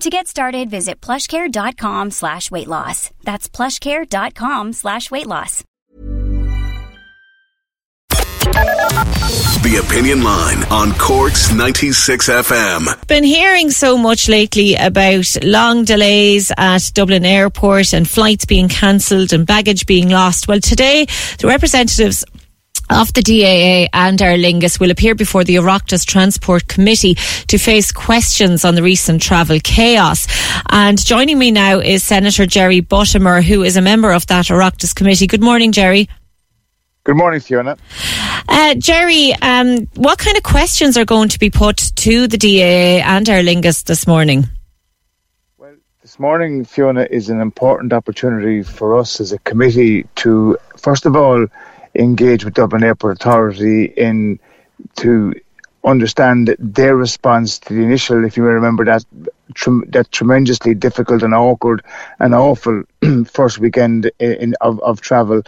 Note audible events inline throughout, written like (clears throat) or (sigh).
To get started, visit plushcare.com slash weight loss. That's plushcare.com slash weight loss. The Opinion Line on Cork's 96 FM. Been hearing so much lately about long delays at Dublin Airport and flights being cancelled and baggage being lost. Well, today, the representatives of the DAA and Aer Lingus will appear before the Oireachtas Transport Committee to face questions on the recent travel chaos. And joining me now is Senator Jerry Buttimer, who is a member of that Oireachtas Committee. Good morning, Jerry. Good morning, Fiona. Uh, Jerry, um, what kind of questions are going to be put to the DAA and Aer Lingus this morning? Well, this morning, Fiona, is an important opportunity for us as a committee to, first of all, engage with Dublin Airport Authority in to understand their response to the initial, if you remember that that tremendously difficult and awkward and awful (clears throat) first weekend in, of, of travel,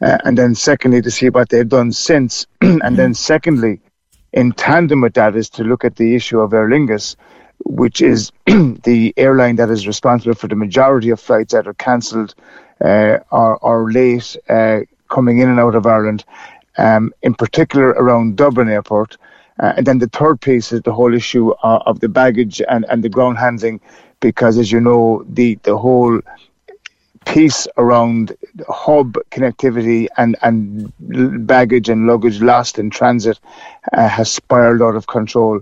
uh, and then secondly to see what they've done since, (clears throat) and then secondly, in tandem with that, is to look at the issue of Aer Lingus, which is (clears throat) the airline that is responsible for the majority of flights that are cancelled uh, or, or late. Uh, coming in and out of Ireland, um, in particular around Dublin Airport. Uh, and then the third piece is the whole issue uh, of the baggage and, and the ground handling, because as you know, the, the whole piece around hub connectivity and, and baggage and luggage lost in transit uh, has spiraled out of control.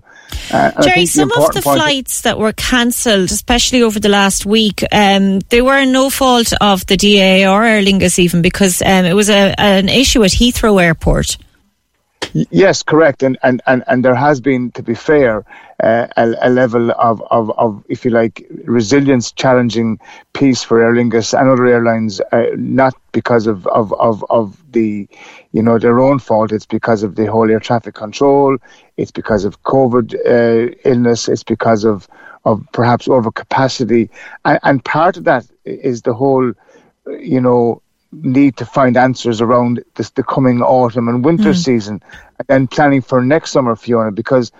Uh, Jerry, some of the flights that were cancelled, especially over the last week, um, they were no fault of the DAA or Aer Lingus even because um, it was a, an issue at Heathrow Airport. Yes, correct, and and and, and there has been, to be fair, uh, a, a, level of, of, of, if you like, resilience challenging piece for Aer Lingus and other airlines, uh, not because of, of, of, of the, you know, their own fault. It's because of the whole air traffic control. It's because of COVID uh, illness. It's because of, of perhaps overcapacity, and, and part of that is the whole, you know, need to find answers around this, the coming autumn and winter mm. season and planning for next summer, Fiona, because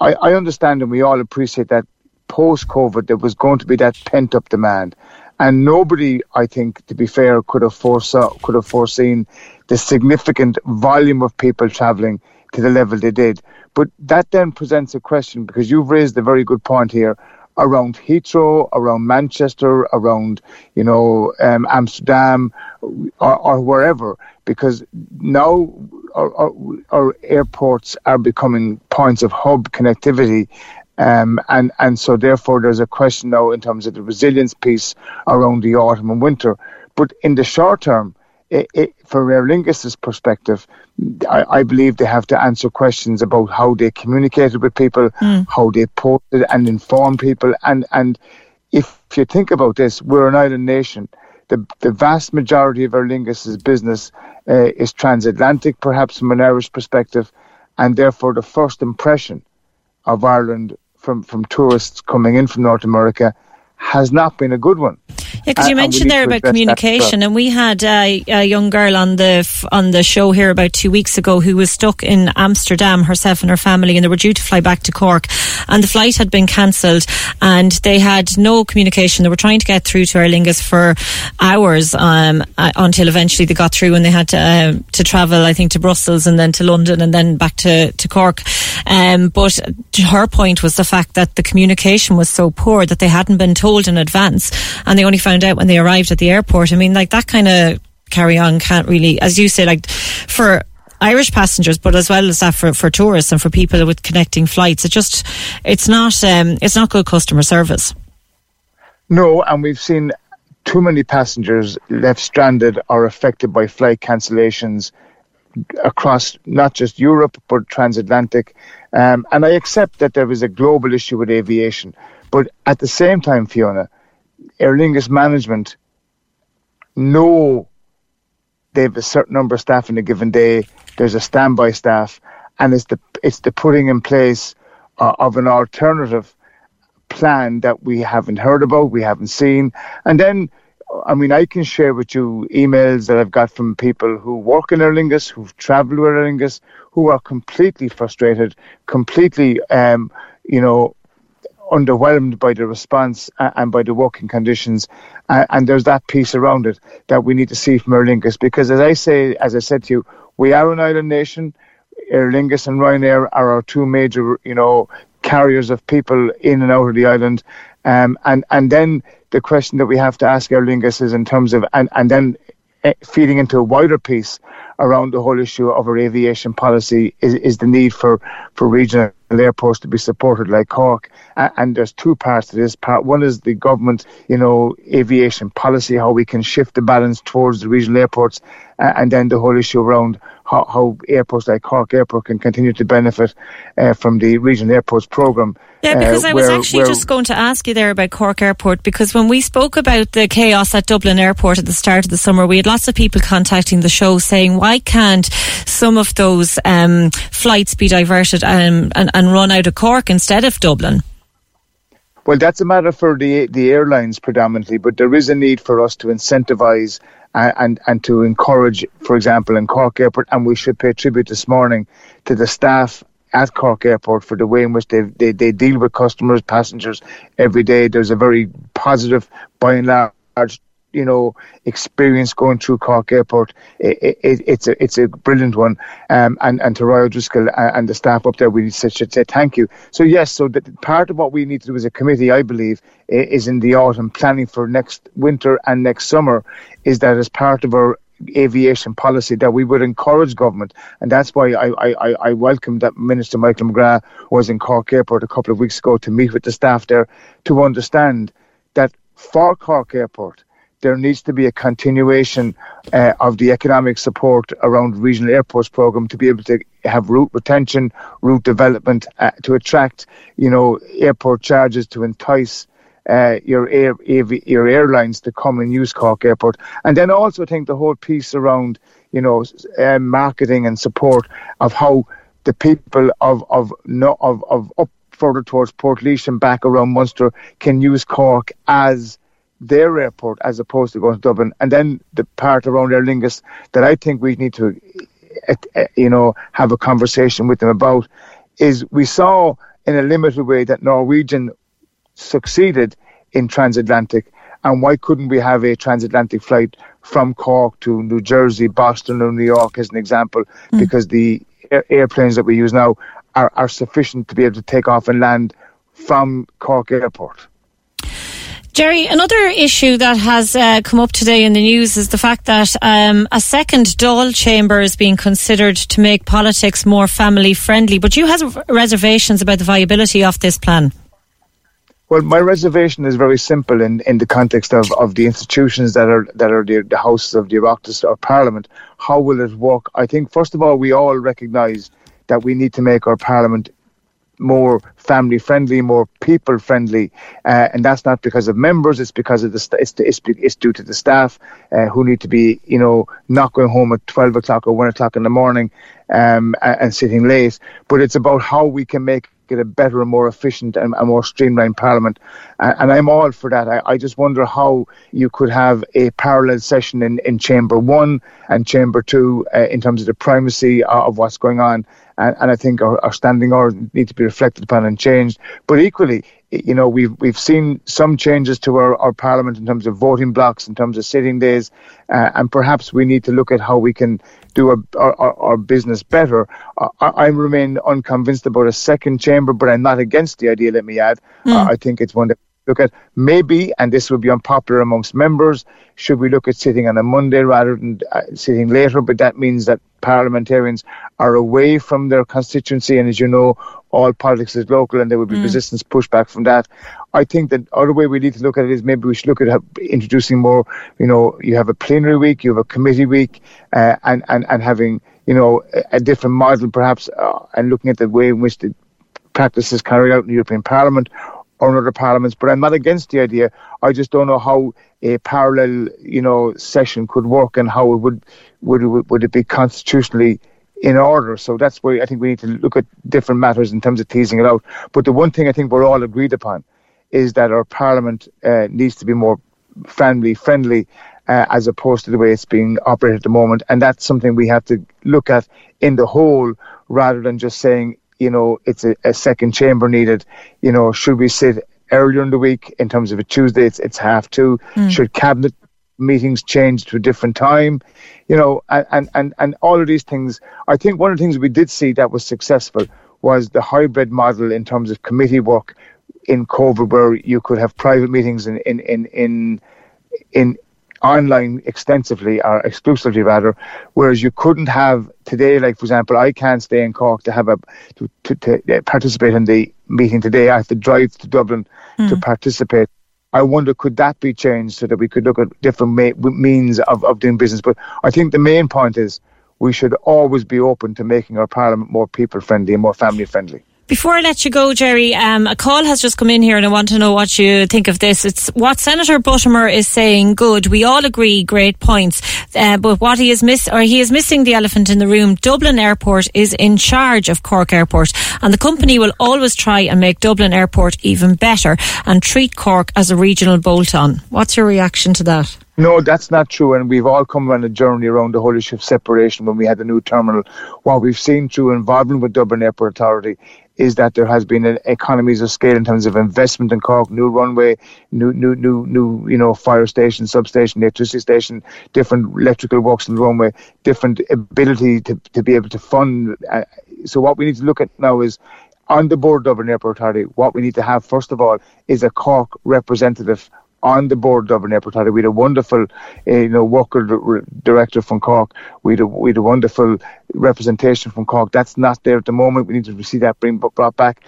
I, I understand and we all appreciate that post COVID there was going to be that pent up demand. And nobody, I think, to be fair, could have foresaw, could have foreseen the significant volume of people travelling to the level they did. But that then presents a question because you've raised a very good point here around Heathrow, around Manchester, around you know um, Amsterdam, or, or, wherever, because now our, our, our, airports are becoming points of hub connectivity. Um, and and so therefore there's a question now in terms of the resilience piece around the autumn and winter. But in the short term, it, it, for perspective, I, I, believe they have to answer questions about how they communicated with people, mm. how they posted and informed people. And, and if you think about this, we're an island nation. The, the vast majority of Aer Lingus's business uh, is transatlantic, perhaps from an Irish perspective, and therefore the first impression of Ireland from, from tourists coming in from North America has not been a good one. Yeah, because you mentioned there about communication, and we had uh, a young girl on the on the show here about two weeks ago who was stuck in Amsterdam, herself and her family, and they were due to fly back to Cork, and the flight had been cancelled, and they had no communication. They were trying to get through to Aer Lingus for hours um, uh, until eventually they got through, and they had to uh, to travel, I think, to Brussels and then to London and then back to to Cork. Um, but her point was the fact that the communication was so poor that they hadn't been told in advance, and they only found out when they arrived at the airport. I mean, like that kind of carry on, can't really, as you say, like for Irish passengers, but as well as that for, for tourists and for people with connecting flights. It just, it's not, um, it's not good customer service. No, and we've seen too many passengers left stranded or affected by flight cancellations across not just Europe but transatlantic. Um, and I accept that there is a global issue with aviation, but at the same time, Fiona, Aer Lingus management know they have a certain number of staff in a given day. There's a standby staff, and it's the it's the putting in place uh, of an alternative plan that we haven't heard about, we haven't seen, and then. I mean, I can share with you emails that I've got from people who work in Aer Lingus, who've travelled with Aer Lingus, who are completely frustrated, completely, um, you know, underwhelmed by the response and by the working conditions. And there's that piece around it that we need to see from Aer Lingus. Because as I say, as I said to you, we are an island nation. Aer Lingus and Ryanair are our two major, you know, carriers of people in and out of the island. Um, and and then the question that we have to ask Aer Lingus is in terms of and and then Eh, feeding into a wider piece around the whole issue of our aviation policy is, is the need for, for regional airports to be supported like Cork. And there's two parts to this. Part one is the government, you know, aviation policy, how we can shift the balance towards the regional airports, and then the whole issue around how, how airports like Cork Airport can continue to benefit uh, from the regional airports programme. Yeah, because uh, I was actually just going to ask you there about Cork Airport because when we spoke about the chaos at Dublin Airport at the start of the summer, we had lots of people contacting the show saying, why can't some of those um, flights be diverted um, and, and run out of Cork instead of Dublin? Well, that's a matter for the the airlines predominantly, but there is a need for us to incentivise and, and, and to encourage, for example, in Cork Airport, and we should pay tribute this morning to the staff at Cork Airport for the way in which they, they, they deal with customers, passengers every day. There's a very positive, by and large, you know experience going through Cork Airport. It, it, it's a it's a brilliant one. Um, and and to Roy O'Driscoll and the staff up there, we should say thank you. So yes, so the, part of what we need to do as a committee, I believe, is in the autumn planning for next winter and next summer, is that as part of our aviation policy that we would encourage government, and that's why I, I, I welcome that Minister Michael McGrath was in Cork Airport a couple of weeks ago to meet with the staff there to understand that for Cork Airport, there needs to be a continuation uh, of the economic support around regional airports program to be able to have route retention, route development, uh, to attract, you know, airport charges to entice uh, your air, your airlines to come and use Cork Airport, and then also I think the whole piece around, you know, uh, marketing and support of how the people of of no, of of up further towards Portlaoise and back around Munster can use Cork as their airport as opposed to going to Dublin. And then the part around Aer Lingus that I think we need to, eh, eh, you know, have a conversation with them about is we saw in a limited way that Norwegian succeeded in transatlantic. And why couldn't we have a transatlantic flight from Cork to New Jersey, Boston, or New York, as an example? Mm. Because the airplanes that we use now are, are sufficient to be able to take off and land from Cork Airport. Jerry, another issue that has uh, come up today in the news is the fact that um, a second Dáil chamber is being considered to make politics more family friendly. But you have reservations about the viability of this plan. Well, my reservation is very simple in, in the context of, of the institutions that are that are the, the houses of the Oireachtas or Parliament. How will it work? I think first of all we all recognise that we need to make our Parliament more family friendly, more people friendly, uh, and that's not because of members. It's because of the st- it's, it's, it's due to the staff uh, who need to be you know not going home at twelve o'clock or one o'clock in the morning um, and, and sitting late. But it's about how we can make it a better and more efficient and a more streamlined parliament. And, and I'm all for that. I, I, just wonder how you could have a parallel session in, in Chamber 1 and Chamber 2 uh, in terms of the primacy of what's going on and, and I think our, our standing order need to be reflected upon and changed. But equally, you know, we've we've seen some changes to our, our parliament in terms of voting blocks, in terms of sitting days, uh, and perhaps we need to look at how we can do our, our, our business better. I, I, remain unconvinced about a second chamber, but I'm not against the idea. Let me add, mm. uh, I think it's one that look at maybe, and this would be unpopular amongst members, should we look at sitting on a Monday rather than uh, sitting later? But that means that parliamentarians are away from their constituency, and as you know, all politics is local, and there would be mm. resistance pushback from that. I think that other way we need to look at it is maybe we should look at introducing more. You know, you have a plenary week, you have a committee week, uh, and and and having you know a, a different model perhaps, uh, and looking at the way in which the practice is carried out in the European Parliament or in other parliaments. But I'm not against the idea. I just don't know how a parallel, you know, session could work and how it would would would it be constitutionally in order. So that's why I think we need to look at different matters in terms of teasing it out. But the one thing I think we're all agreed upon is that our parliament uh, needs to be more family friendly. Uh, as opposed to the way it's being operated at the moment, and that's something we have to look at in the whole, rather than just saying you know, it's a, a second chamber needed. You know, should we sit earlier in the week in terms of a Tuesday? It's, it's half two. Mm. Should cabinet meetings change to a different time? You know, and, and, and all of these things. I think one of the things we did see that was successful was the hybrid model in terms of committee work in COVID, where you could have private meetings in in in in, in online extensively or exclusively rather, whereas you couldn't have today, like for example, I can't stay in Cork to have a to, to, to participate in the meeting today. I have to drive to Dublin mm. to hmm. participate. I wonder could that be changed so that we could look at different ma- means of, of doing business. But I think the main point is we should always be open to making our parliament more people friendly and more family friendly. Before I let you go, Jerry, um, a call has just come in here and I want to know what you think of this. It's what Senator Buttimer is saying. Good. We all agree. Great points. Uh, but what he is miss, or he is missing the elephant in the room. Dublin Airport is in charge of Cork Airport and the company will always try and make Dublin Airport even better and treat Cork as a regional bolt on. What's your reaction to that? No, that's not true. And we've all come on a journey around the whole issue of separation when we had the new terminal. What we've seen through involvement with Dublin Airport Authority is that there has been an economies of scale in terms of investment in Cork, new runway, new, new, new, new, you know, fire station, substation, electricity station, different electrical works in the runway, different ability to, to be able to fund. Uh, so what we need to look at now is on the board of an airport authority, what we need to have first of all is a Cork representative on the board of Dublin Airport Authority. We had a wonderful, uh, you know, worker director from Cork. We had, a, we had a wonderful representation from Cork. That's not there at the moment. We need to see that being brought back.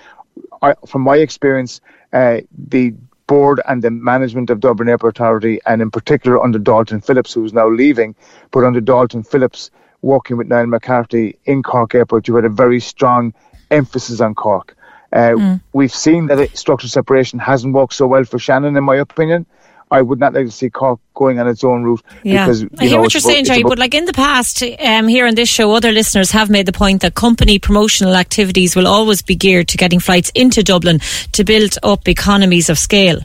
I, from my experience, uh, the board and the management of Dublin Airport Authority, and in particular under Dalton Phillips, who's now leaving, but under Dalton Phillips, working with Niall McCarthy in Cork Airport, you had a very strong emphasis on Cork. Uh, mm. We've seen that structural separation hasn't worked so well for Shannon, in my opinion. I would not like to see Cork going on its own route. Yeah. Because, I hear know, what you're saying, Jerry, but like in the past, um, here on this show, other listeners have made the point that company promotional activities will always be geared to getting flights into Dublin to build up economies of scale.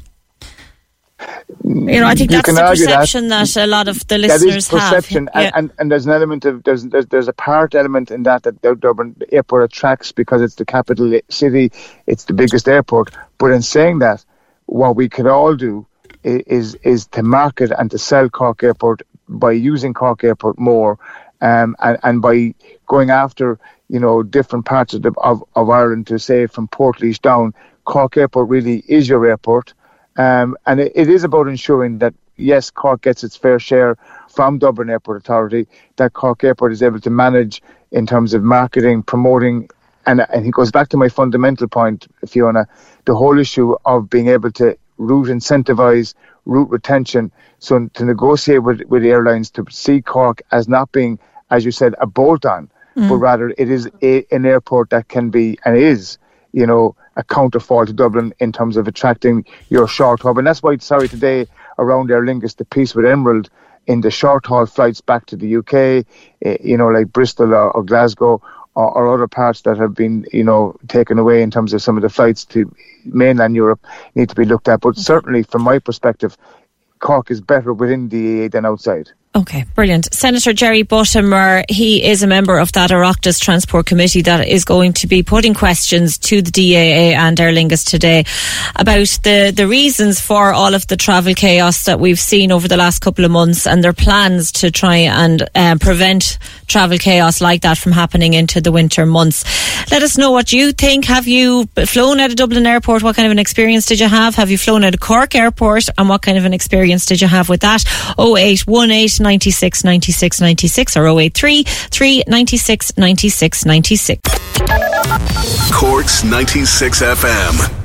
You know, I think you that's the perception that, that, a lot of the listeners that is perception, have. And, and, and, there's an element of there's, there's there's a part element in that that Dublin Airport attracts because it's the capital city, it's the biggest airport. But in saying that, what we could all do is is to market and to sell Cork Airport by using Cork Airport more, um, and and by going after you know different parts of the, of, of Ireland to say from Portlaoise down, Cork Airport really is your airport. Um, and it, it is about ensuring that, yes, Cork gets its fair share from Dublin Airport Authority, that Cork Airport is able to manage in terms of marketing, promoting, and, and it goes back to my fundamental point, Fiona, the whole issue of being able to route incentivize route retention. So to negotiate with, with airlines to see Cork as not being, as you said, a bolt on, mm. but rather it is a, an airport that can be and is, you know, a counterfall to Dublin in terms of attracting your short hub. And that's why, sorry, today around Aer Lingus, the piece with Emerald in the short haul flights back to the UK, eh, you know, like Bristol or, or Glasgow or, or, other parts that have been, you know, taken away in terms of some of the flights to mainland Europe need to be looked at. But certainly, from my perspective, Cork is better within the DAA than outside. Okay, brilliant. Senator Jerry Buttimer, he is a member of that Oireachtas Transport Committee that is going to be putting questions to the DAA and Aer Lingus today about the, the reasons for all of the travel chaos that we've seen over the last couple of months and their plans to try and um, prevent travel chaos like that from happening into the winter months. Let us know what you think. Have you flown out of Dublin Airport? What kind of an experience did you have? Have you flown out of Cork Airport? And what kind of an experience did you have with that? 0818 96 96 96 or 083 3 96 96 96. Corks 96 FM.